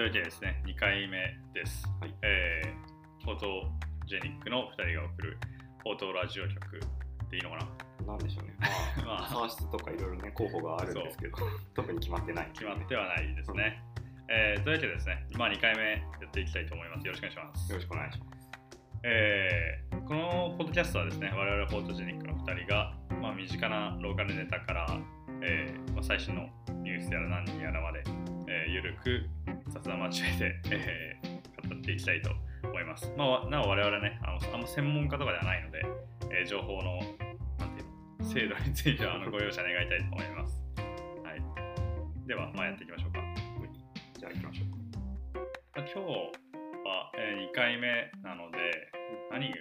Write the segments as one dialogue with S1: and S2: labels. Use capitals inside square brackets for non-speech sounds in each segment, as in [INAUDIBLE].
S1: というわけでですね、2回目です。
S2: はい
S1: えー、フォートジェニックの2人が送るフォートラジオ局でいいのかな
S2: なんでしょうね。[LAUGHS] まあ、
S1: まあ
S2: とかいろいろね、候補があるんですけど、特に [LAUGHS] 決まってない。
S1: 決まってはないですね。えー、というわけでですね、まあ、2回目やっていきたいと思います。よろしくお願いします
S2: よ。ろしくお願いします。
S1: えーこのポッドキャストはですね、我々フォートジェニックの2人が、まあ、身近なローカルネタから、えーまあ、最新のニュースやら何やらまで、えーゆるく雑談交えて、えー語っていきたいと思います。まあ、なお我々ねあの、あんま専門家とかではないので、えー情報のなんていうの精度についてはあのご容赦願いたいと思います。はい、では、まあ、やっていきましょうか。
S2: じゃあ行きましょう。
S1: まあ今日は、え2回目なので何が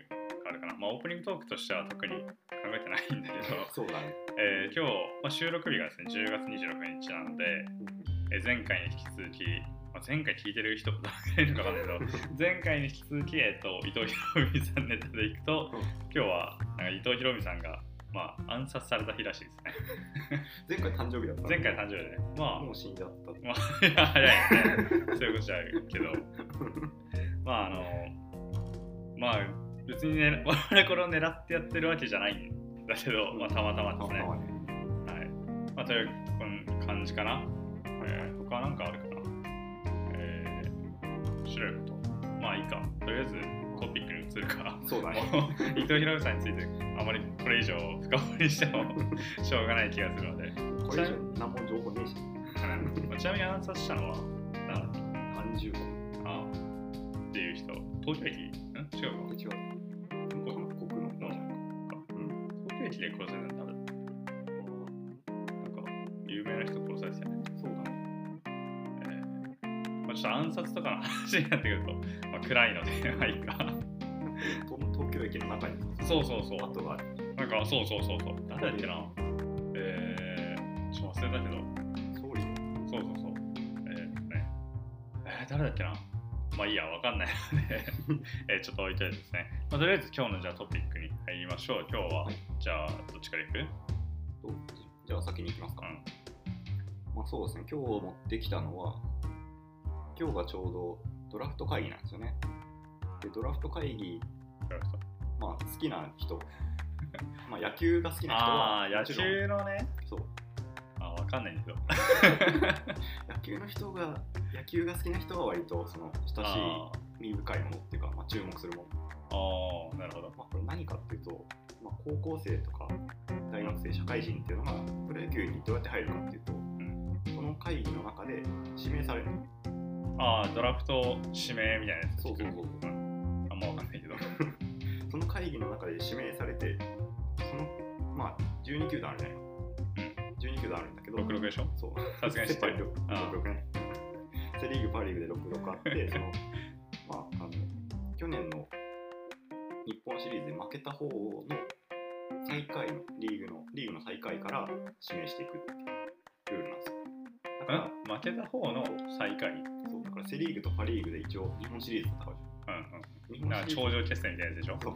S1: あるかな、まあ、オープニングトークとしては特に考えてないんだけど、
S2: そうだね。
S1: えー今日、まあ、収録日がですね10月26日なので、えー前回に引き続き、まあ、前回聞いてる人どのくらいいるのか分かんないけど [LAUGHS] 前回に引き続き、えー、と伊藤博美さんネタでいくと
S2: うん
S1: 今日はなんか伊藤博美さんが、まあ、暗殺された日らしいですね
S2: 前回誕生日だったの？
S1: 前回誕生日でねまあ
S2: もう死んじゃった。
S1: まあ、いや、早いよね。そういうことじゃないけど、まあ、あの、まあ、別にね、我々これを狙ってやってるわけじゃないんだけど、まあ、たまたまですね。
S2: ね
S1: い。まあ、という感じかな。えー、他は何かあるかな？えー、面白いこと。まあ、いいか。とりあえずトピックに移るか。
S2: そうだね。[LAUGHS]
S1: 伊藤博さんについてあまりこれ以上深掘りしても [LAUGHS] しょうがない気がするので、
S2: これ以上何も情報ねえし。
S1: まあちなみに暗殺したのは誰だっけ
S2: 単純
S1: ああっていう人、東京駅？ん？違うか
S2: 違う。韓国の方じゃないか。うん。
S1: 東京駅で殺されたんだちょっと暗殺とかの話になってくると、まあ、暗いので、まあいいか。
S2: 東東京駅の中に
S1: そうそうそう。
S2: 跡がある。
S1: なんか、そうそうそうそう。誰だっけなえー、ちょっと忘れたけど、
S2: 総理。
S1: そうそうそう。えーとね、えー誰だっけなまあいいや、わかんないので、えーちょっと置いといてですね。まあ、とりあえず今日のじゃあトピックに入りましょう。今日は、
S2: はい
S1: じゃあどっちからいく？
S2: とじゃあ先に行きますか。
S1: うん。
S2: まあそうですね、今日持ってきたのは、今日がちょうどドラフト会議なんですよね。で、ドラフト会議、まあ好きな人、[LAUGHS] まあ野球が好きな人
S1: あ
S2: は、
S1: あ、野球のね、
S2: そう、
S1: あわかんないんだけど。[LAUGHS]
S2: 野球の人が、野球が好きな人は割とその親し
S1: あ
S2: い、身深いものっていうか、まあ、注目するもの。
S1: ーあー、なるほど。
S2: まあ、これ何かっていうと、まあ、高校生とか大学生、社会人っていうのがプロ野球にどうやって入るかっていうと、
S1: ん
S2: その会議の中で指名される。
S1: ああ、ドラフト指名みたいなやつ。
S2: そうそうそうそう。
S1: んあんまわかんないけど。[LAUGHS]
S2: その会議の中で指名されて、その、まあ、12球団あるじゃないか。12球団あるんだけど、
S1: 66でしょ？
S2: そう。
S1: さすがに知ってる
S2: セ・ [LAUGHS] パ66ね。セ・リーグ、パ・リーグで66あって、[LAUGHS] その、まあ、あの、去年の日本シリーズで負けた方の最下位の、リーグの、リーグの最下位から指名していくっていうルールなんですよ。だから、
S1: ん？負けた方の最下位？
S2: からセ・リーグとパ・リーグで一応日本シリーズ戦うじゃん。日
S1: うん。なんか
S2: シリーズ
S1: 頂上決戦みたいなやつでしょ [LAUGHS]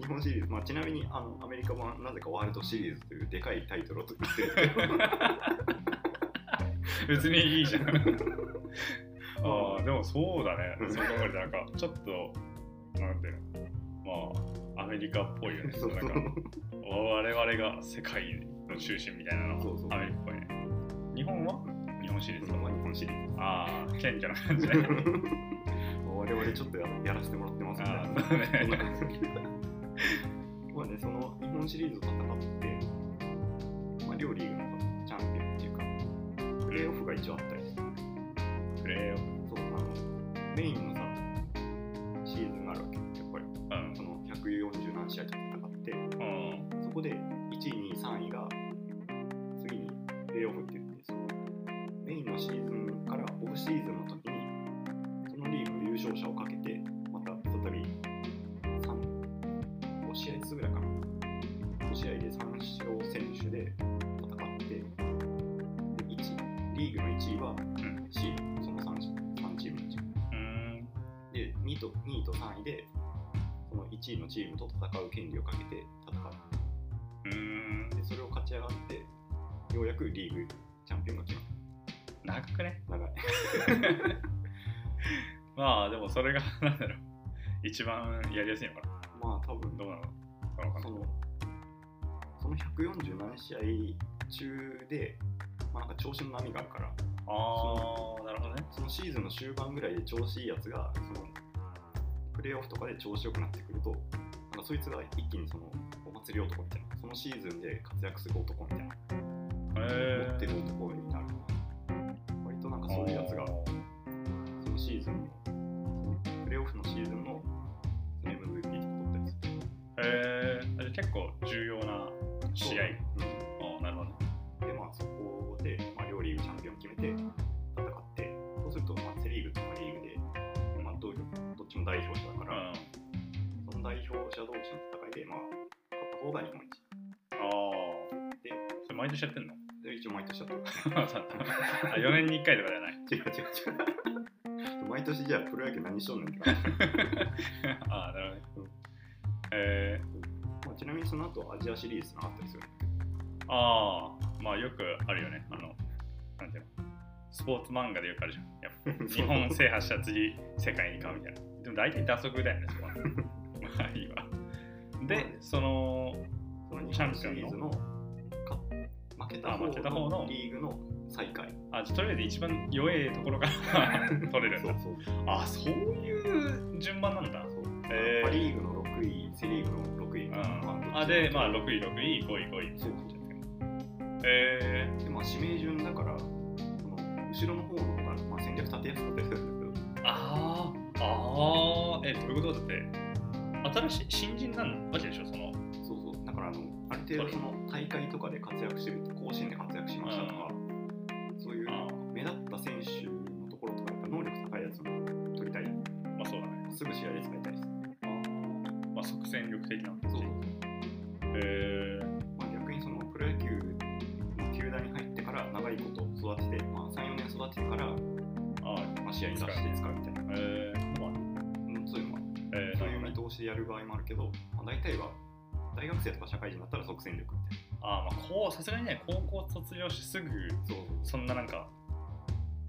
S2: 日本シリーズ、まあ、ちなみにあのアメリカ版なぜかワールドシリーズというでかいタイトルを作ってる [LAUGHS]
S1: 別にいいじゃん。[LAUGHS] ああ、でもそうだね。そう考えるとなんか、ちょっと、なんていうの、まあ、アメリカっぽいよね。
S2: そう
S1: なんか、我々が世界の中心みたいなの
S2: そうそう
S1: アメリカっぽいね。日本は？日本シリーズ
S2: 日本は日本シリーズ。
S1: ああ、謙虚な感じね。
S2: 我々ちょっとややらせてもらってます
S1: ね。
S2: そんな感じまあねその日本シリーズを戦って、まあ、両リーグのチャンピオンっていうかプレーオフが一応あったりして
S1: プレーオフ。
S2: そうあのメインのチームと戦う権利をかけて戦う。
S1: うん。
S2: でそれを勝ち上がってようやくリーグチャンピオンが決まる。
S1: 長くね？
S2: 長い。[LAUGHS]
S1: まあでもそれが [LAUGHS] なんだろう。一番やりやすいのかな。
S2: まあ多分
S1: どうなのかな
S2: そのその147試合中で、まあ、なんか調子の波があるから。
S1: ああなるほどね。
S2: そのシーズンの終盤ぐらいで調子いいやつがそのプレーオフとかで調子よくなってくるとなんかそいつが一気にそのお祭り男みたいなそのシーズンで活躍する男みたいな、
S1: へ
S2: 持ってる男になる割となんかそういうやつがそのシーズン者同士の戦いで、まあ、勝った方が日本一。
S1: ああ
S2: で、
S1: それ毎年やってんの？
S2: で一応毎年やってる。
S1: あそうあ4年に1回とかじゃない。
S2: 違う違う違う。毎年じゃあプロ野球何しとんねんって感じ、[LAUGHS]
S1: ああなるほどね。えー、
S2: まあ、ちなみにその後アジアシリーズがあったりする？
S1: ああまあよくあるよね。あのなんていうの？スポーツ漫画でよくあるじゃん。やっぱ [LAUGHS] 日本制覇したら次世界に行かうみたいな。でも大体打足だよねそこは。[LAUGHS] まあいいわでその
S2: その日本シリーズのか負けた
S1: 方
S2: 方
S1: の。
S2: のリーグの最下位。
S1: あじゃあとりあえず一番弱いところから [LAUGHS] 取れるんだ。
S2: そう
S1: あそういう順番なんだ。
S2: そう。
S1: へー。
S2: パ・リーグの6位、セ・リーグの6位。
S1: あでまあ6位6位5位5位。
S2: そう
S1: え
S2: でまあ、指名順だから、その後ろの方の方が、まあ、戦略立てやすかったりするんだけど、
S1: ー、あー。あー。えどういうことだって？新しい新人なんわけでしょその。
S2: そうそう、だからあのある程度その大会とかで活躍してると、甲子園で活躍しましたとか、そういう
S1: あ
S2: 目立った選手のところとか、やっぱ能力高いやつを取りたい、
S1: まあそうだね。
S2: すぐ試合で使いたいです。
S1: まあ即戦力的な
S2: そうそう。
S1: えー、
S2: まあ、逆にそのプロ野球の球団に入ってから長いこと育てて、まあ、3、4年育ててから、
S1: あ
S2: まあ、試合に出して使うみたいな、
S1: えー、えー、
S2: そういう
S1: なるほどね
S2: 見通しでやる場合もあるけど、まあ、大体は大学生とか社会人だったら即戦力みたい
S1: あーまあこうさすがにね高校卒業してすぐ
S2: な。そう。
S1: そんななんか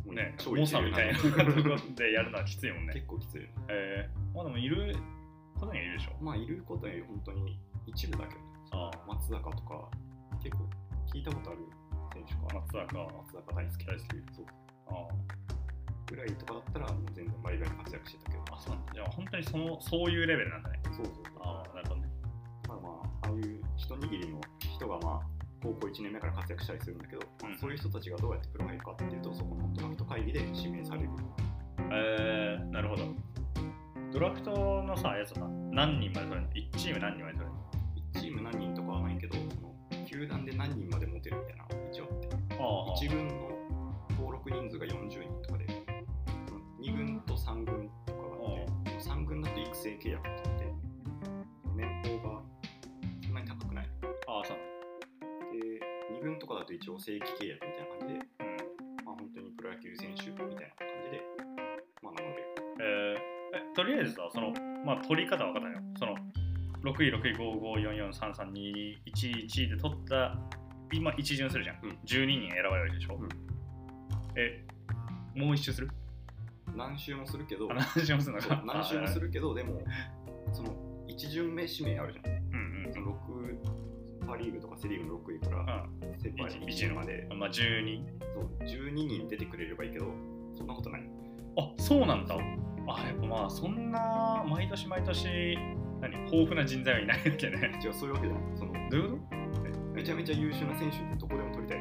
S1: ね
S2: 超
S1: 猛者みたいなところでやるのはきついもんね。[LAUGHS]
S2: 結構きつい。
S1: えー、まあでもいることにはいるでしょ。
S2: まあ、いることは本当に一部だけど、
S1: あ
S2: 松坂とか、結構聞いたことある選手か。
S1: 松坂。
S2: 松坂大輔
S1: 大輔
S2: そう。
S1: あ
S2: ぐらいとかだったら、もう全然バリバリ活躍してたけど。
S1: あそうなんだ。じゃあ本当にそのそういうレベルなんだね。
S2: そうそう
S1: ああなるほどね。
S2: まあまあ、ああいう一握りの人がまあ高校1年目から活躍したりするんだけど、
S1: うん
S2: そういう人たちがどうやってプロ入るかっていうと、そこのドラフト会議で指名される。
S1: えー、なるほど。ドラフトのさやつはさ何人まで取れるの ?1 チーム何人まで取れる
S2: 1チーム何人とかはないけど、その球団で何人まで持てるみたいな一応あって、
S1: のあ
S2: 1軍の登録人数が40人とかで、2軍と3軍とかがあって、3軍だと育成契約って言って、年俸がそんなに高くない。
S1: ああそう。
S2: で、2軍とかだと一応正規契約みたいな感じで、
S1: うん
S2: まあ、本当にプロ野球選手みたいな感じで、まあ、名乗れる。
S1: えーえとりあえずさそのまあ取り方わかんないよ。その6位6位55443321で取った今一巡するじゃん、
S2: うん。
S1: 12人選ばれるでしょ、
S2: うん。
S1: えもう一周する？
S2: 何周もするけど、
S1: あ何周もするのか。
S2: 何周もするけど、でも、その1巡目指名あるじゃん。
S1: うんうん
S2: その6パ・リーグとかセ・リーグの6位から世界
S1: 一
S2: 1位まで。
S1: まあ12
S2: そう12人出てくれればいいけど、そんなことない。
S1: あそうなんだ。あやっぱまあそんな毎年毎年何豊富な人材はいないわけね。
S2: 違う、そういうわけじゃない。その
S1: どういうこ
S2: めちゃめちゃ優秀な選手ってどこでも取りたい。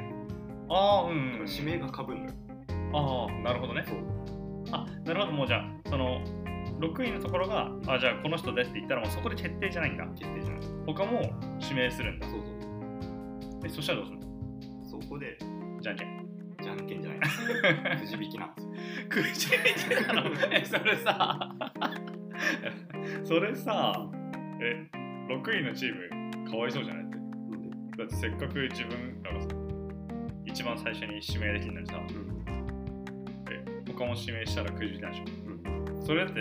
S1: とああうん、
S2: 指名がかぶんのよ。
S1: ああなるほどね。
S2: そう。
S1: あなるほどもうじゃあその6位のところがあじゃあこの人ですって言ったらもうそこで決定じゃないんだ
S2: 決定じゃない。
S1: 他も指名するんだ
S2: そうそう。
S1: えそしたらどうするの？
S2: そこで、
S1: じゃんけん
S2: じゃんけんじゃない。[LAUGHS] くじ引きなんですよ。
S1: くじ引きなの？えそれさ [LAUGHS] それさえ6位のチームかわいそうじゃないって？だってせっかく自分らがさ一番最初に指名できるのにさ
S2: うん。
S1: え他も指名したらくじ引きなんでし
S2: うん。
S1: ょそれだって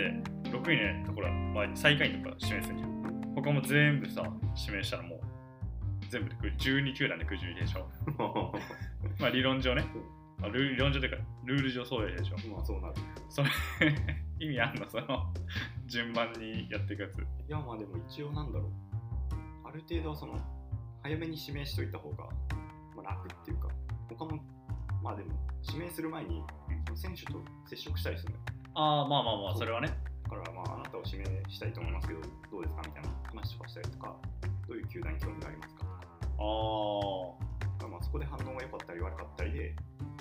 S1: 6位のところは、まあ、最下位のところは指名するじゃん。他も全部さ指名したらもう全部でく12球団でくじ引きでしょ。[LAUGHS] まあ理論上ね。あルール理論上というかルール上そうでしょ。
S2: まあそうなる
S1: それ [LAUGHS] 意味あんの？その順番にやっていくやつ。
S2: いやまあでも一応なんだろう。ある程度はその早めに指名しといた方が、まあ、楽っていうか。他もまあでも指名する前にその選手と接触したりするの？よ
S1: ああまあまあまあ
S2: そ
S1: れはね。
S2: だからまああなたを指名したいと思いますけどどうですかみたいな話とかしたりとかどういう球団に興味がありますか？とか
S1: ああ
S2: まあそこで反応が良かったり悪かったりで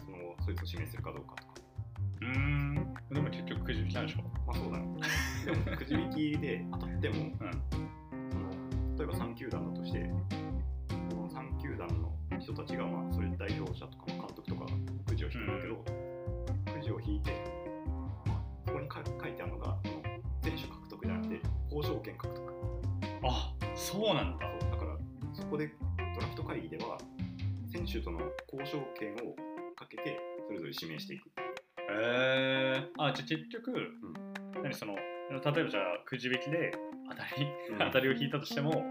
S2: そのそいつを指名するかどうかとか。
S1: うーん。でも結局くじ引きなんでしょ？
S2: まあそうだね。でもくじ引きで当たっても [LAUGHS]
S1: うん。
S2: その例えば3球団だとしてその3球団の人たちがまあそれ代表者とか交渉権獲得。
S1: あそうなんだ。
S2: だからそこでドラフト会議では選手との交渉権をかけてそれぞれ指名していく。
S1: へえあじゃあ結局、何その例えばじゃあくじ引きで当たり、
S2: うん。
S1: 当たりを引いたとしても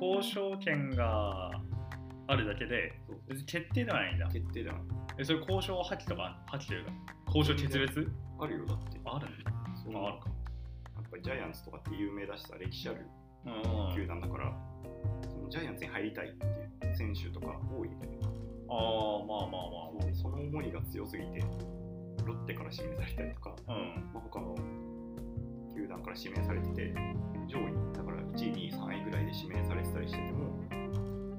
S1: 交渉権があるだけで別に決定ではないんだ。
S2: 決定じゃない。
S1: えそれ交渉破棄とか破棄というか交渉決裂？
S2: あるよ。だって。
S1: あるんだ。
S2: そう
S1: ああるか
S2: ジャイアンツとかって有名だしさ歴史ある
S1: うん
S2: 球団だから、そのジャイアンツに入りたいっていう選手とか多いんだよね
S1: ああまあまあまあ。
S2: その思いが強すぎてロッテから指名されたりとか、
S1: あうん。
S2: まあ、他の球団から指名されてて上位だから1位2位3位ぐらいで指名されてたりしてても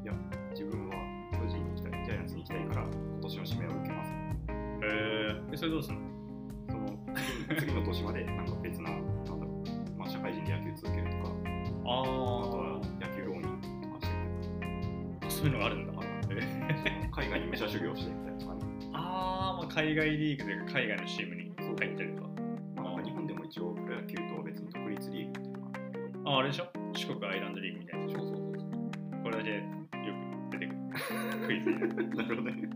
S2: いや自分は巨人に行きたいジャイアンツに行きたいから今年の指名を受けます。
S1: へえそれどうすんの？
S2: その次次の年までなんか別な会人で野球続けるとか
S1: あ
S2: あとは野球浪人とかして
S1: あそういうのがあるんだ。え [LAUGHS]
S2: て海外に武者修行してみたいなとかね
S1: あー、まあ海外リーグというか海外のチームに。入ってると
S2: まあ、なんか日本でも一応プロ野球とは別に独立リーグっていうのがあ
S1: ああれでしょ？四国アイランドリーグみたいな。
S2: そうそうそうそう。
S1: これだけよく出てくる。[LAUGHS] クイズに
S2: なるほどね。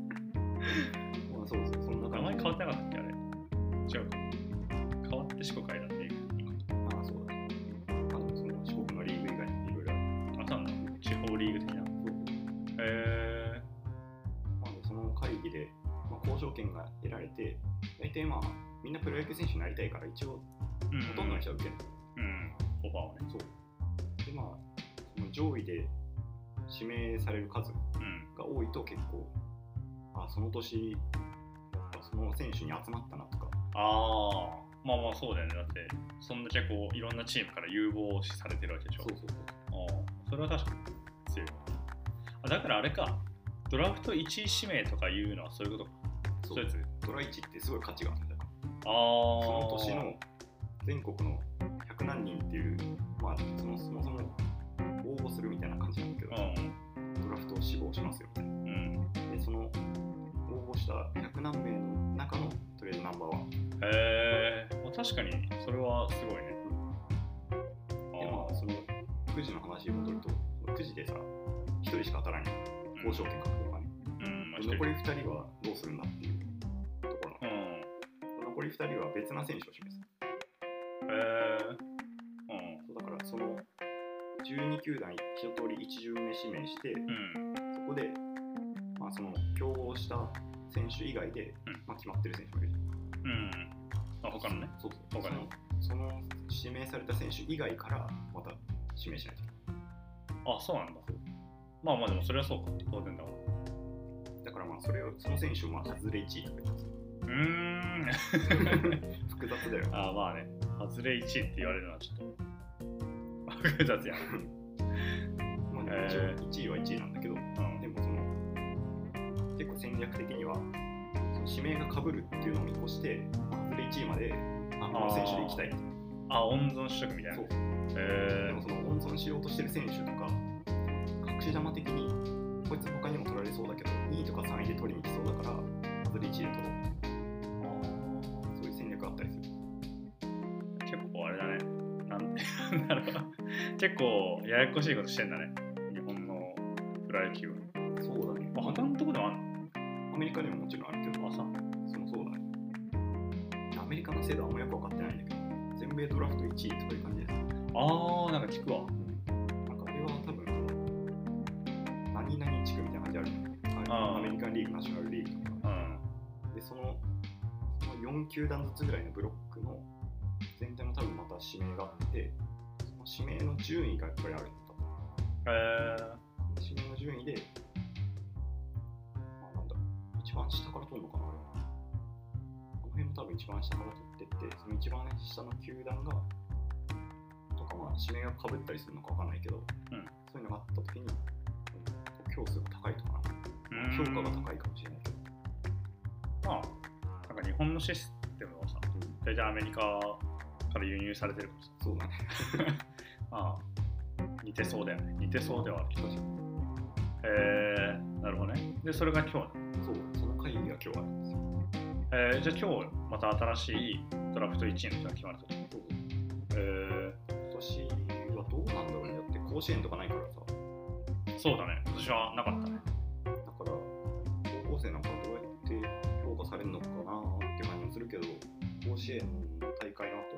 S2: と結構、あ、その年、やっぱその選手に集まったなとか、
S1: ああまあまあそうだよね。だってそんだけこういろんなチームから有望視されてるわけでしょ。
S2: そうそうそう。
S1: ああそれは確かに強いあだからあれか。ドラフト1位指名とかいうのはそういうことか。
S2: そ
S1: そういうやつ。
S2: トライチってすごい価値があるんだから。
S1: ああ
S2: その年の全国の100何人っていう、まあ、そのそもそも応募するみたいな感じなんだけど、ドラフトを志望しますよみたいな。
S1: うんうん
S2: で、その応募した100何名の中のとりあえずナンバーワン。で、
S1: へえまあ、確かにそれはすごいね
S2: まあ、そのくじの話に戻ると、そのくじでさ、1人しか当たらない交渉権獲得がね。
S1: うん、まあ、
S2: で残り2人はどうするんだっていうところなの。
S1: うん
S2: 残り2人は別な選手を示す。
S1: へえうん
S2: そうだから、その12球団一通り1巡目指名して、
S1: うん。
S2: そこで、まあ、その競合した選手以外で、
S1: うん。
S2: まあ、決まってる選手もいる。
S1: うん。あ他のね。
S2: そうそう
S1: 他の
S2: その指名された選手以外からまた指名しないと。いけ
S1: あそうなんだ。まあまあでもそれはそうか。当然だわ。
S2: だからまあそれをその選手をまあ外れ1位とか言って
S1: うーん。[LAUGHS]
S2: 複雑だよ。
S1: あまあね。外れ1位って言われるのはちょっと複雑やな
S2: まあでも一応1位は1位なんだけど、
S1: うん。
S2: でもその結構戦略的には指名が被るっていうのを見越して、まれ1位まであこの選手で行きたい
S1: あ温存しとくみたいな。
S2: そう。
S1: へ
S2: でもその温存しようとしてる選手とか隠し玉的にこいつ他にも取られそうだけど2位とか3位で取りに来そうだから外れ1位で取ろう
S1: 結構ややこしいことしてんだね。日本のプロ野球は、
S2: そうだね。
S1: まあ、他のとこでもあん
S2: アメリカでももちろんあるけど
S1: のあさ
S2: そのそうだね。アメリカの制度はあんまよく分かってないんだけど全米ドラフト1位とかいう感じです。
S1: あーなんか聞くわ。
S2: なんかあれは多分何々地区みたいな感じあるよね
S1: あー
S2: アメリカンリーグナショナルリーグとか。
S1: うん。
S2: でそのその4球団ずつぐらいのブロックの全体も多分また指名があって指名の順位がやっぱりあるんだ
S1: え
S2: 指名の順位で、まあ、なんだ一番下から取るのかな。あれこの辺も多分一番下から取ってってその一番下の球団がとかまあ指名がかぶったりするのかわかんないけど、
S1: うん。
S2: そういうのがあった時に得票数が高いとかな。
S1: ー、
S2: 評価が
S1: い。
S2: 高いかもしれないけど、
S1: まあ、なんか日本のシステムはさ、大体アメリカから輸入されてるからさ、
S2: そうだね
S1: まあ、似てそうだよね。似てそうではあるけど。
S2: 確かに
S1: えー、なるほどね。で、それが今日なの
S2: そうその会議が今日あるんですよ
S1: えー、じゃあ今日また新しいドラフト1位の人が決まると。
S2: そう
S1: え
S2: 今年はどうなんだろうねだって甲子園とかないからさ、
S1: そうだね。今年はなかったね。
S2: だから高校生なんかどうやって評価されるのかなって感じもするけど甲子園の大会の後、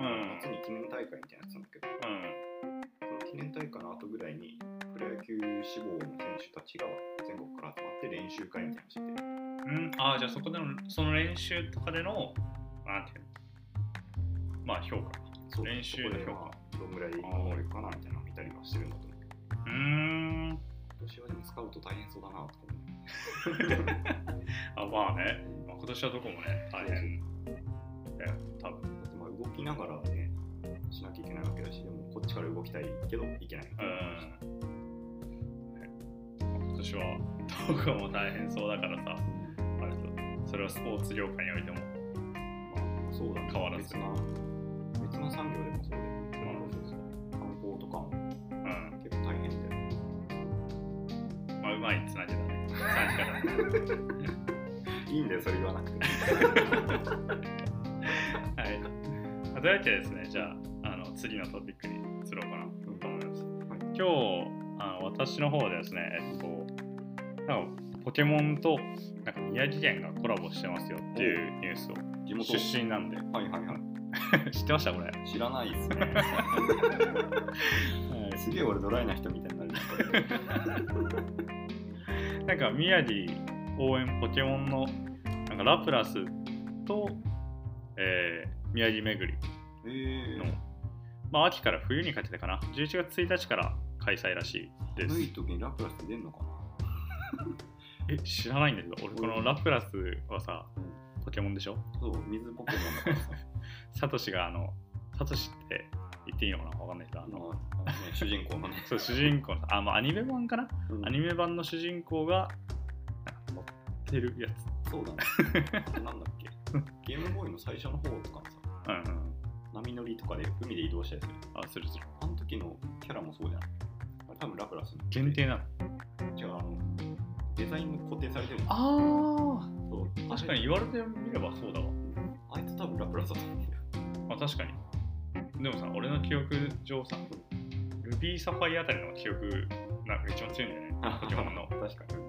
S1: うん
S2: 夏に記念大会みたいなやつなんだけど球志望の選手たちが全国から集まって練習会みたいなのしてて。
S1: うん、ああ、じゃあそこでの、その練習とかでの、なんていうの？まあ評価。か。
S2: そう
S1: 練習の評価。
S2: どんぐらいの能力かなみたいなのを見たりはしてるんだと思う。
S1: うーん。
S2: 今年はでもスカウト大変そうだなとか思う [LAUGHS]
S1: あまあね、まあ、今年はどこもね、大変。だよ、多分。
S2: だってまあ動きながらねしなきゃいけないわけだしでもこっちから動きたいけどいけない
S1: うん。ね今年は。どこも大変そうだからさ、あれと、それはスポーツ業界においても、
S2: まあ、そうだね。
S1: 変わらず。
S2: 別な別の産業でもそうで、まあ、観光とかも
S1: うん。
S2: 結構大変だよ
S1: まあ、うまいつなぎだね。つなぎ方。
S2: いいんだよそれ言わなくて [LAUGHS]
S1: はい。まあというわけでですね、じゃあ、あの次のトピックに移ろうかなと思います。今日、あの私の方でですね、えっと、なんかポケモンとなんか宮城県がコラボしてますよっていうニュースを
S2: 地元。
S1: 出身なんで、
S2: はいはいは [LAUGHS]
S1: 知ってました？これ。
S2: い知らないですね。[LAUGHS] すげえ俺ドライな人みたいになる。[LAUGHS] な
S1: んか宮城応援ポケモンのなんかラプラスと、えー宮城巡りの、
S2: えー、
S1: まあ、秋から冬にかけてかな、11月1日から開催らしいです。
S2: 寒い時にラプラス出んのかな？[LAUGHS]
S1: え、知らないんだけど、俺このラプラスはさ、ポケモンでしょ？
S2: そう水ポケモンだからさ。[LAUGHS]
S1: サトシがあの、サトシって言っていいのかな？わかんないけど、あの、
S2: まあね主人公のね、[LAUGHS]
S1: そう、主人公の、あ、まあ、アニメ版かな、
S2: うん。
S1: アニメ版の主人公が持ってるやつ。
S2: そうだね。あとなんだっけ？ゲームボーイの最初の方とかもさ
S1: うんうん。
S2: 波乗りとかで海で移動したりする
S1: あ、するする。
S2: あの時のキャラもそうじゃん多分ラプラス
S1: 限定なの。
S2: 違うあのデザイン固定されてるの
S1: あ
S2: そう
S1: あ確かに言われてみればそうだわ。
S2: あいつ多分ラプラスだと思うんだよ
S1: まあ確かに。でもさ、俺の記憶上さ、ルビーサファイアあたりの記憶なんか一番強いんだよね、ポケモンの。
S2: 確かに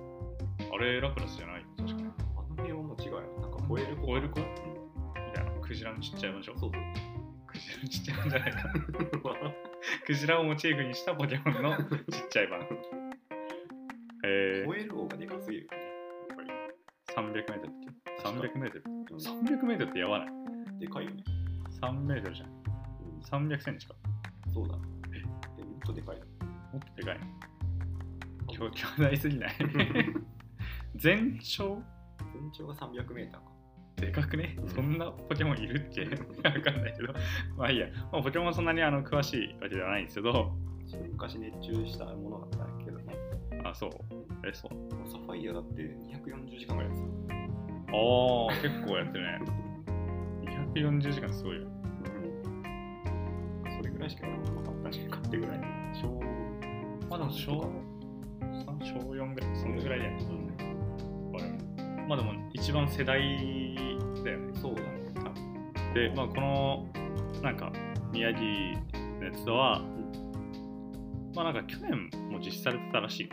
S1: あれ、ラプラスじゃない確かに。
S2: あの辺はもう違うよなんかホエールコ
S1: ホエールコ
S2: うん
S1: みたいな、クジラのちっちゃい版でしょ。
S2: そう
S1: クジラのちっちゃい版じゃないか。[LAUGHS] [LAUGHS] クジラをモチーフにしたポケモンのちっちゃい版。え
S2: ホエール王がでかすぎるよねやっぱり
S1: ー、300メートルって。300メートル？
S2: うん
S1: 300メートルってやばない？
S2: でかいよね、
S1: 3メートルじゃん。
S2: うん、
S1: 300センチか。
S2: そうだえ？もっとでかいよ
S1: もっとでかいの？巨巨大すぎない？[LAUGHS] 全長？
S2: 全長が300メーターか
S1: でかくね？
S2: うん
S1: そんなポケモンいるっけ？[LAUGHS] わかんないけど。まあいいや。まあ、ポケモンそんなにあの詳しいわけではないんですけど、
S2: 昔熱中したものだったんだけどね
S1: あ、そう。え、そう。
S2: サファイアだって240時間ぐらいですよ
S1: ああ、結構やってるね。240時間すごいよ。
S2: それぐらいしかやらなかったんじゃないかってぐらい小
S1: まあでも小3、小4ぐらい、そのぐらいだよね。まあでも一番世代だよね。
S2: そうだね
S1: で、まあこの、なんか、宮城のやつは、まあなんか去年も実施されてたらしい。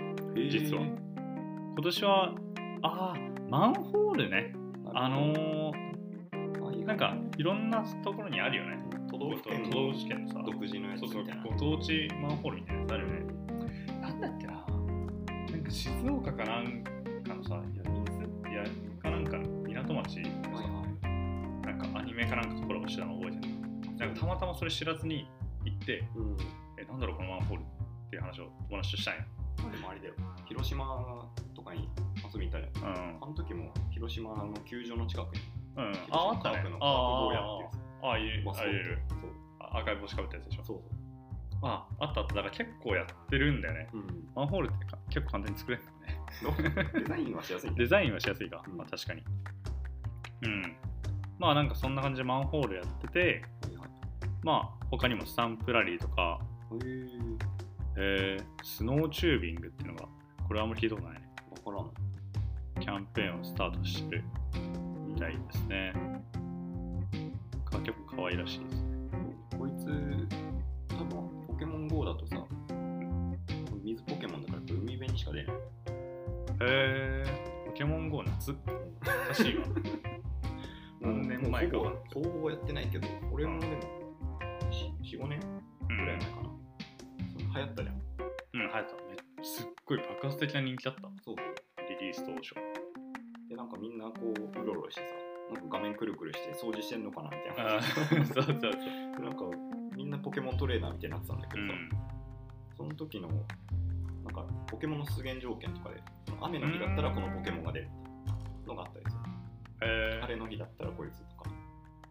S1: 実は今年は、ああ、マンホールね。あのー、なんかいろんなところにあるよね。
S2: 都道府県
S1: 都道
S2: の
S1: 府県のさ、
S2: 独自のやつみたいな
S1: ご当地マンホールみたいなやつあるよね。なんだっけななんか静岡かなんかのさ、いや水いやかなんかの港町。なんかアニメかなんかとコラボしてたの覚えてるなんかたまたまそれ知らずに行って
S2: うん。
S1: えなんだろうこのマンホールっていう話を友達としたんや。
S2: まあでもあれだよ。広島とかに遊びに行ったじゃん
S1: うん。
S2: あの時も広島の球場の近くに。
S1: うん。
S2: 広
S1: ああったね。ああああいるあいる
S2: そう。
S1: あ赤い帽子かぶったやつでしょ。
S2: そう
S1: ああったあった。だから結構やってるんだよね。
S2: そう、うん、
S1: マンホールってか結構簡単に作れるんだね [LAUGHS]
S2: デザインはしやすいんだ
S1: デ
S2: よ
S1: ザインはしやすいか、
S2: うん。
S1: まあ、確かに。うん。まあなんかそんな感じでマンホールやってて
S2: はい
S1: まあ他にもスタンプラリーとか、
S2: はいへ
S1: えースノーチュービングっていうのがこれはあんまり聞いたことないね。
S2: え分からん。
S1: キャンペーンをスタートしてるみたいですね。か結構可愛らしいです。ね
S2: こいつ
S1: えポケモン GO 夏？難しいわ。[LAUGHS] 何年前か。
S2: もうほぼほぼやってないけど俺もでも45年
S1: うん
S2: ぐらい前かな、その流行ったじゃん。
S1: うん、流行った。めすっごい爆発的な人気だった。
S2: そう。
S1: リリース当初。
S2: でなんかみんなこううろうろしてさなんか画面くるくるして掃除してんのかなみたいな。[LAUGHS]
S1: そうそうそう。
S2: でなんかみんなポケモントレーナーみたいになってたんだけどさ、
S1: うん。
S2: その時のなんかポケモンの出現条件とかでその雨の日だったらこのポケモンが出るのがあったりする。
S1: え
S2: 晴れの日だったらこいつとか。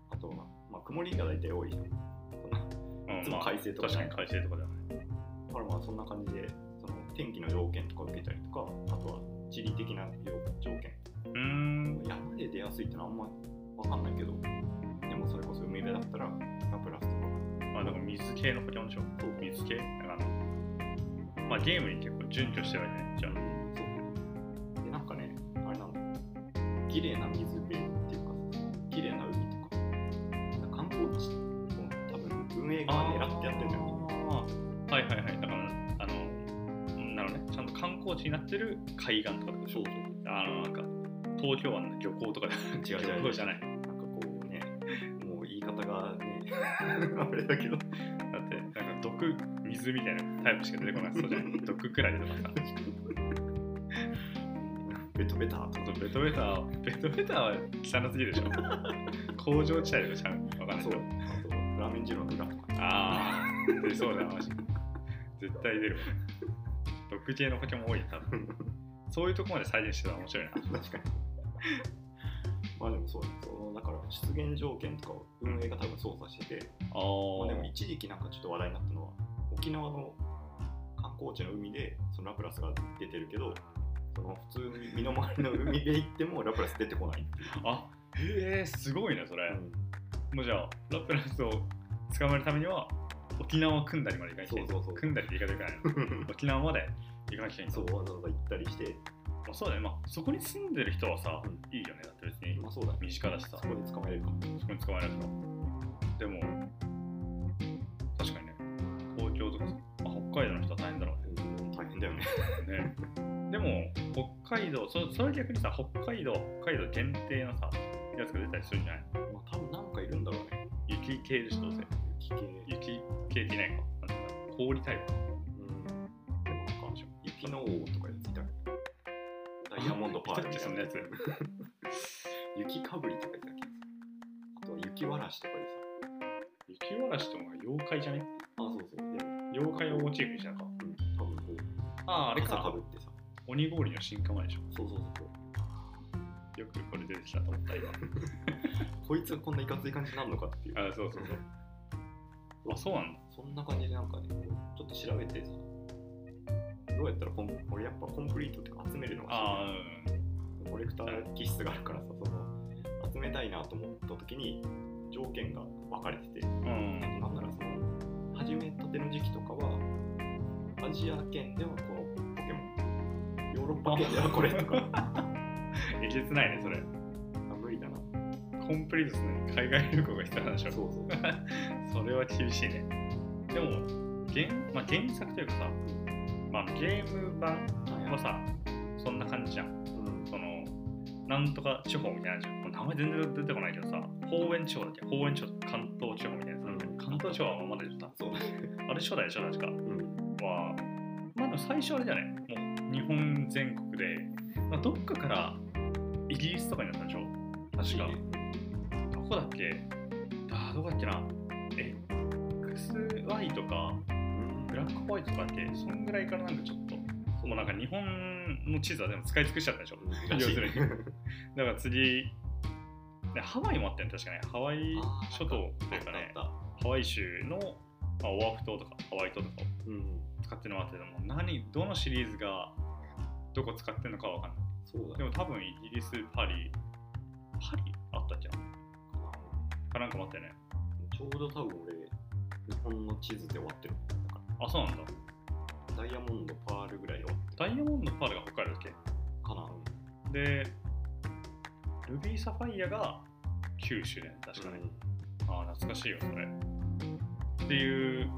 S2: あとは、まあ、曇りが大体多い人その
S1: ー、
S2: いつも快晴とかじゃない。
S1: 確かに快晴とかだよね。
S2: だからまあそんな感じでその天気の条件とか受けたりとかあとは地理的な条件。
S1: うーん。
S2: 山で出やすいってのはあんま分かんないけどでもそれこそ海辺だったらラプラスとか。
S1: まあ、だから水系のポケモンでしょ。水系。あの、まあ、ゲームに結構準拠してるね。じゃあ。
S2: そうでなんかねあれなんだ綺麗な水辺っていうか綺麗な海とか観光地も多分運営側狙ってやってるんだよね
S1: はいはいはい。だから、あの、うんなるほどね。ちゃんと観光地になってる海岸とかでしょ。あの、なんか、東京湾の漁港とかで [LAUGHS]
S2: 違う違う
S1: 漁港じゃない。
S2: なんかこうねもう言い方がね [LAUGHS] あれだけど
S1: 水みたいなタイプしか出てこないそうじゃない？[LAUGHS] 毒くらいとかさ。
S2: ベトベタ？とか
S1: あとベトベタ、ベトベタは汚すぎるでしょ。[LAUGHS] 工場地帯とかちゃう？わかんない
S2: そう
S1: けど。
S2: ラーメン二郎とか
S1: ああ、出そうだな、マジ。絶対出るわ。毒系のポケモン多い、多分。そういうとこまで再現してたら面白いな。
S2: 確かにまあでもそうそうだから出現条件とかを運営が多分操作してて
S1: あ
S2: まあ、でも一時期なんかちょっと話題になったのは沖縄の観光地の海でそのラプラスが出てるけどその普通に身の回りの海で行ってもラプラス出てこないっていう、
S1: あへえすごいね、それ。
S2: うん。
S1: もうじゃあ、ラプラスを捕まえるためには、沖縄を組んだりまで行かなきゃいけない。
S2: そうそうそう。
S1: 組んだりって言い方いかない。の。[LAUGHS] 沖縄まで行かなきゃいけない。
S2: そうわざわざ行ったりして。
S1: まあ、そうだね、まあ、そこに住んでる人はさ、
S2: うん。
S1: いいよね、だって別に
S2: まあそうだね。
S1: 身近だしさ、
S2: そこで捕まえれるか。
S1: そこに捕まえられるでも、確かにね、東京とかあ、北海道の人は大変だろうね。
S2: うん大変だよね。[LAUGHS]
S1: ね。でも、北海道、そそれ逆にさ、北海道、北海道限定のさ、やつが出たりするんじゃない？
S2: まあ多分なんかいるんだろうね。
S1: 雪系でしょ、どうせ。
S2: 雪系。
S1: 雪系っていないか。氷タイプ。
S2: うん。でもなんか雪の王とかやついた。ダイヤモンドパールみたい
S1: なやつ。[LAUGHS]
S2: 雪かぶりとか言ってたっけあとは雪わらしとかでさ。
S1: 雪わらしとか妖怪じゃね？妖怪をモチーフにしたのか。
S2: うん多分こう
S1: ああ、あれか
S2: 傘かぶ。ってさ
S1: 鬼氷の進化前でしょ。
S2: そうそうそう
S1: よくこれ出てきたと思った今。[LAUGHS]
S2: こいつがこんないかつい感じになるのかっていう
S1: あそうそうそう。あ、そうなんだ。
S2: そんな感じでなんかねちょっと調べてさどうやったらコン俺やっぱコンプリートっていうか集めるのが
S1: あ
S2: 好きコレクター気質があるからさその集めたいなと思った時に条件が分かれてて
S1: あ、うん。
S2: ての時期とかはアジア圏ではこのポケモンヨーロッパ圏ではこれとか [LAUGHS]
S1: えげつないね、それ。
S2: あ無理だな
S1: コンプリートするのに海外旅行が必要なんでしょ。
S2: そうそう [LAUGHS]
S1: それは厳しいね。でも、原,、まあ、原作というかさ、まあ、ゲーム版はさ、そんな感じじゃん。
S2: うん
S1: その、なんとか地方みたいなじゃん。名前全然出てこないけどさ、方園地方だっけ？方園地方関東地方みたいなやつなんだよ
S2: うん
S1: 関東地方はまだでしょ。
S2: そう。
S1: あれ初代でしょ、確か。
S2: うん。
S1: は、まあでも最初あれじゃない。もう日本全国で、まあ、どっかからイギリスとかになったんでしょ？確か。どこだっけ？あーどこだっけな？XY とか
S2: うん。
S1: ブラックホワイトとかだっけ？そんぐらいからなんかちょっと。もうなんか日本の地図は全部使い尽くしちゃったでしょ？要するに。だから次でハワイもあったよね確かね。ハワイ諸島というかね。
S2: あ
S1: ハワイ州の、まあ、オアフ島とかハワイ島とかを使ってるのもあってでも何どのシリーズがどこ使ってるのかわかんない。
S2: そうだね。
S1: でも多分イギリスパリパリ？あったっけな？かなんか待ってね。
S2: ちょうど多分俺日本の地図で終わってる。
S1: あそうなんだ。
S2: らダイヤモンドパールぐらいで終わって
S1: ダイヤモンドパールが北海道だっけ？
S2: るかな。
S1: でルビーサファイアが九州でね確かね、ああ懐かしいよそれっていう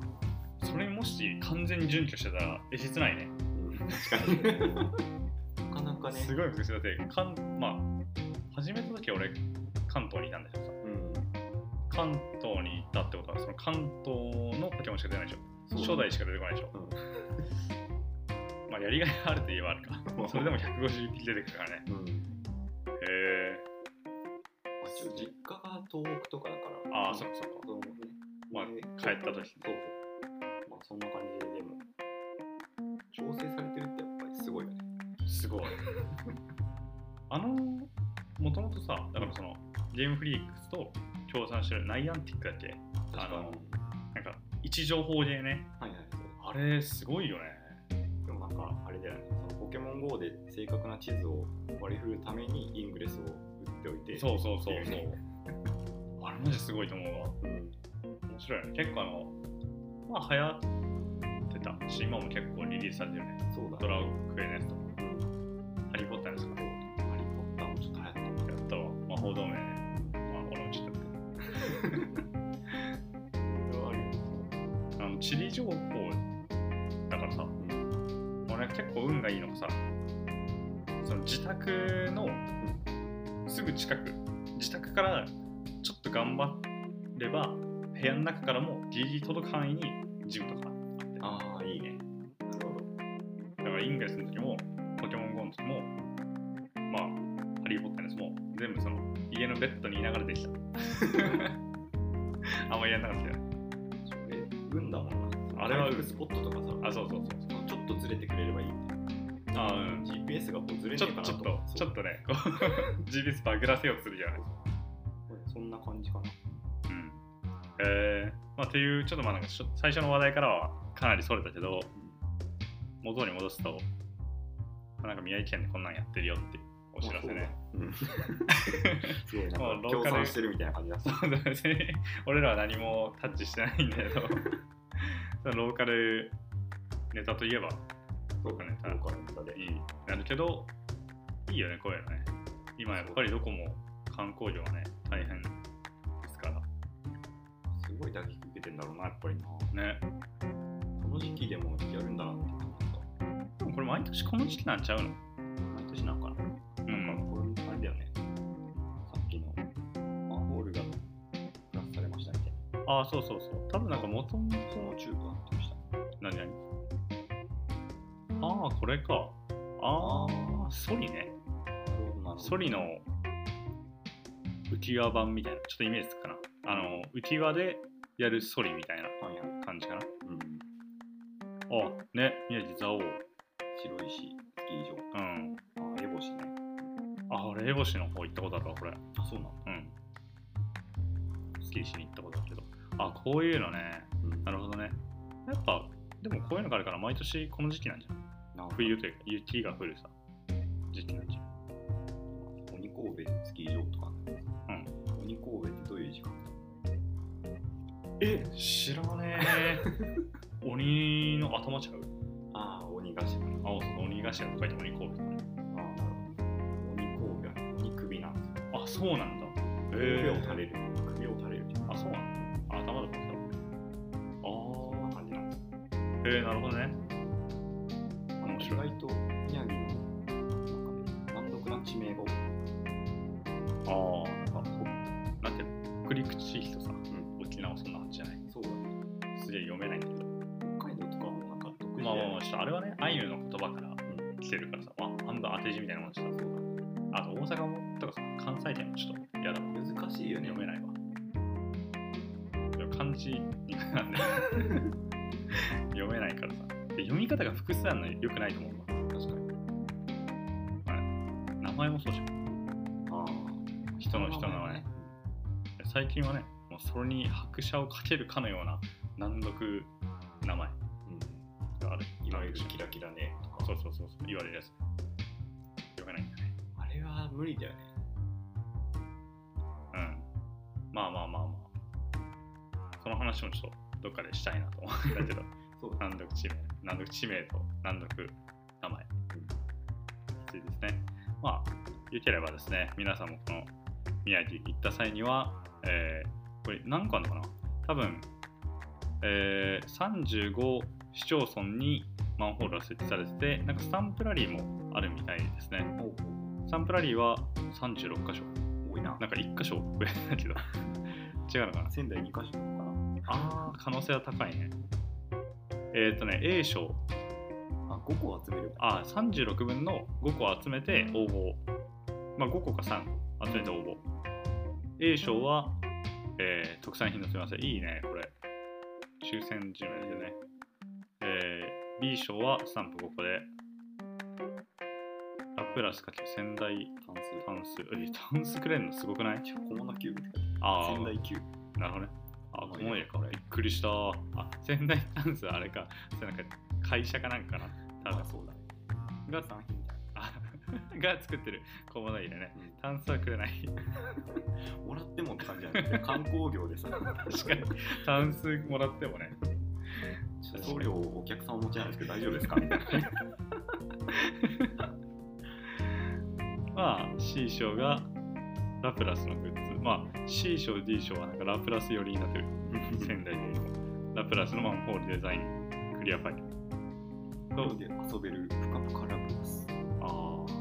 S1: それにもし完全に準拠してたらえ実ないね。
S2: うん確かに。なかなかね
S1: すごい難しいだってかんまあ始めた時は俺関東にいたんだけどさ。
S2: うん
S1: 関東に行ったってことはその関東のポケモンしか出ないでしょ。初代しか出てこないでしょ、[LAUGHS] まあやりがいがあるといえばあるか。それでも150匹出てくるからね。
S2: うん。
S1: へえ
S2: 実家が東北とかだから。
S1: ああそっかそっかまあ
S2: で
S1: 帰った時
S2: そうそうまあそんな感じででも。調整されてるってやっぱりすごいよね。
S1: すごい。[LAUGHS] あのもともとさだからそのゲームフリークスと協賛してるナイアンティックだっけ？あのなんか位置情報ゲーね。
S2: はいはい。
S1: あれすごいよね。
S2: でもなんかあれだよね。そのポケモン GO で正確な地図を割り振るためにイングレスを打っておいて。
S1: そうそうそうそう。あれマジすごいと思うわ。
S2: うん
S1: 面白いよね。結構あのまあ流行ってたし今も結構リリースされてるね。
S2: そうだ
S1: ドラクエのやつとか。ハリー・ポッターのやつとか。
S2: ハリー・ポッターもちょっと流行ってる
S1: やったわ。魔法同盟ねまあこのうちだって [LAUGHS] あの地理情報だからさ。
S2: うん。
S1: 俺結構運がいいのがさ。その自宅のすぐ近く。自宅からちょっと頑張れば部屋の中からもギリギリ届く範囲にジムとかあって。
S2: ああいいね。なるほど
S1: だからイングレスの時もポケモン GO の時もまあハリー・ポッターのやつも全部その家のベッドにいながらできた。[LAUGHS] あんまりやんなかったよ。ね
S2: え運だもんな。
S1: あれは
S2: スポットとかさ。
S1: あそうそうそう
S2: ちょっとずれてくれればいい。
S1: あうん。
S2: GPS がこうずれ
S1: ちょ
S2: ねえかな
S1: ちょっとちょっとね GPS [LAUGHS] バグらせようとするじゃない。
S2: とそんな感じかな。
S1: うんえー、まあっていうちょっとまあなんかちょ最初の話題からはかなりそれたけど元に戻すと、まあなんか宮城県でこんなんやってるよっていうお知らせね。
S2: うん。[LAUGHS] すごいなんか
S1: まあローカル
S2: してるみたいな感じだ
S1: そうだ別に [LAUGHS] 俺らは何もタッチしてないんだけどローカルネタといえば
S2: そう
S1: かね
S2: ローカルネタで。
S1: いいなるけどいいよねこういうのね。今やっぱりどこも観光業はね大変
S2: ごい打撃受けてんだろうなやっぱりな。
S1: ね。
S2: この時期でもやるんだなって感じだっ
S1: でもこれ毎年この時期なんちゃうの？
S2: た毎年なんかな。
S1: う
S2: なんか
S1: ん。
S2: これあれだよね。さっきのマンホールがプラスされましたみたい
S1: ああそうそうそう。多分なんか元々
S2: なその中華ってました。
S1: 何何？ああこれか。ああソリね。ソリの浮輪版みたいな。ちょっとイメージつくかなあの浮輪でやるソリみたいな感じかな。
S2: うん。
S1: あね宮城蔵王。
S2: 白石スキー場
S1: うん。
S2: あエボシね。
S1: あ俺エボシの方行ったことあるわこれ。
S2: あそうなの
S1: うん。スキーしに行ったことあるけど。あこういうのね。
S2: うん。
S1: なるほどね。やっぱでもこういうのがあるから毎年この時期なんじゃん冬というか雪が降るさ時期なんじゃん
S2: 鬼神戸スキー場とか
S1: え知らねえ。[LAUGHS] 鬼の頭ちゃう？
S2: ああ鬼頭。あ
S1: あそう鬼頭と書いて鬼神戸とかね。
S2: あなるほど鬼神戸は鬼首なんですよ。
S1: あそうなんだ。
S2: 首
S1: へ
S2: を垂れる。首を垂れる
S1: あそうなんだ。あ頭とかさ
S2: そんな
S1: あ
S2: 感じなんで
S1: へえなるほどね字なんで読めないからさ。で読み方が複数あるのよくないと思うわ。
S2: 確かに。
S1: 名前もそうじゃん。
S2: ああ
S1: 人の人の名前最近はねもうそれに拍車をかけるかのような難読名前。
S2: うん。
S1: がある
S2: いわゆるキラキラねとか。
S1: そうそうそうそう。言われるやつ。読めないんだね。
S2: あれは無理だよね。
S1: うん。まあまあまあまあその話もちょっとどっかでしたいなと思うんだけど [LAUGHS] 難読地名難読地名と難読名前についてですねまあよければですね皆さんもこの宮城行った際には、えーこれ何個あるのかな？多分、えー35市町村にマンホールが設置されててなんかスタンプラリーもあるみたいですね。
S2: お
S1: スタンプラリーは36箇所。
S2: 多いな。
S1: なんか1箇所増えたけど。違うのかな？
S2: 仙台2箇所かな
S1: ああ可能性は高いね。えっ、とね A 賞
S2: あ5個集める。
S1: あ36分の5個集めて応募。まあ5個か3個。集めて応募。A 賞は、えー特産品のすみません。いいねこれ。抽選10名でね、えー B 賞はスタンプ5個で。ラプラスかけ仙台
S2: 単数。
S1: 単数。え単数くれんのすごくない？
S2: 小物
S1: ああ
S2: 仙台キュー。ブ
S1: なるほどね。あ、
S2: まあ
S1: この家か。びっくりした。あ、仙台ダンスあれか。それなんか会社かなんかな。多分
S2: あそうだ
S1: が
S2: 産品 [LAUGHS]
S1: が作ってる小物入れね。
S2: な、
S1: タンスはくれない。
S2: もらってもって感じじゃなくて観光業でさ [LAUGHS]
S1: 確かに。タンスもらってもね。[LAUGHS]
S2: 送料お客さんお持ちなんですけど大丈夫ですか？みたいな
S1: まあ、C 賞がラプラスのグッズ。まあ、C 賞、D 賞はなんかラプラス寄りになってる。[LAUGHS] 仙台で。ラプラスのマンホールデザインクリアファイル。と、
S2: で遊べるぷかぷかラブです
S1: あ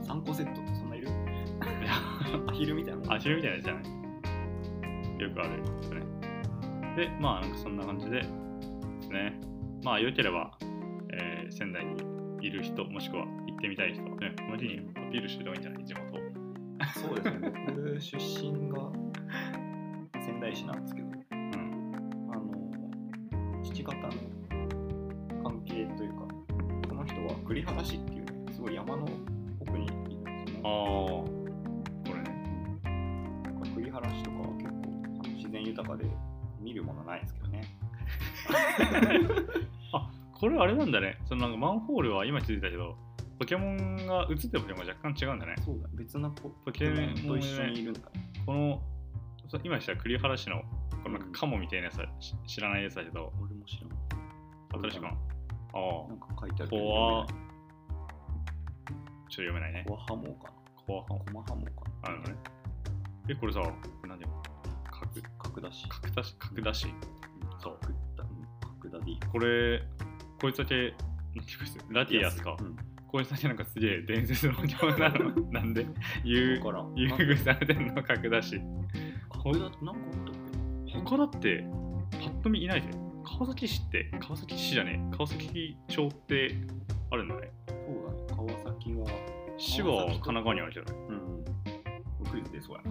S2: 3個セットってそんないる？[LAUGHS] アヒルみたいな
S1: アヒルみたいなじゃない？よくあるですね。で、まあ、なんかそんな感じでですね。まあ、良ければ、えー仙台にいる人、もしくは行ってみたい人、ね、無理にアピールしてもいいんじゃない？地元。
S2: そうですね僕出身が仙台市なんですけど
S1: うん。
S2: あの父方の関係というかこの人は栗原市っていうねすごい山の奥にいるんですよ
S1: ああ
S2: ね、
S1: これね。
S2: なんか栗原市とかは結構自然豊かで見るものないですけどね [LAUGHS]
S1: あ、これあれなんだね。そのなんかマンホールは今気づいたけど、ポケモンが映ってるポケモンが若干違うんだね。
S2: そうだ別なポ
S1: ポケモン
S2: と一緒にいるんだね
S1: この、そ今した栗原市の、このなんかカモみたいなやつ知らないやつだけど、
S2: 俺も知らん
S1: 新しいかな。ああ
S2: なん。か書いてあるけど
S1: コア、ちょ
S2: 読
S1: っと読めないね。
S2: コアハモか
S1: コアハ
S2: なコマハモかな
S1: あるのね。え、これさ、何だよ。角、
S2: 角出し
S1: 角出し、角出し。そう
S2: 角だ角田で
S1: これ、こいつだけ、ラティアスか？
S2: うん
S1: こいつだけなんかすげえ伝説のポケモンなの。[LAUGHS] なんで？優遇されてんの？角出し。
S2: 角田って何個あったっけ？
S1: 他だって、パッと見いないぜ。川崎市って、川崎市じゃねえ。川崎町ってあるんだね。
S2: そうだね川崎は
S1: 市は神奈川にあるじゃない？
S2: うんうんクイズでそうや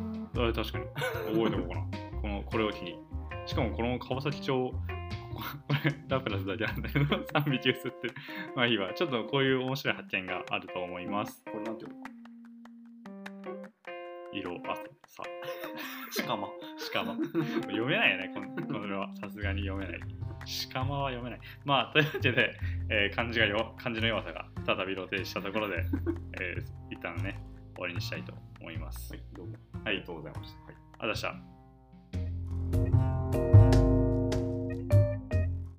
S2: な
S1: あ確かに。覚えておこうかな？[LAUGHS] この、これを機に。しかもこの川崎町、[LAUGHS] これラプラスだけなんだけど、3匹映ってる。まあいいわ。ちょっとこういう面白い発見があると思います。
S2: これなんていうの
S1: 色、あさ、
S2: しかも
S1: しかも。読めないよね、このこれは。さすがに読めない。しかもは読めない。まあ、というわけで、えー漢字がよ漢字の弱さが再び露呈したところで、えー一旦ね、終わりにしたいと思います。
S2: はいどうも
S1: はい
S2: ありがとうございましたはい
S1: ありがとうございました。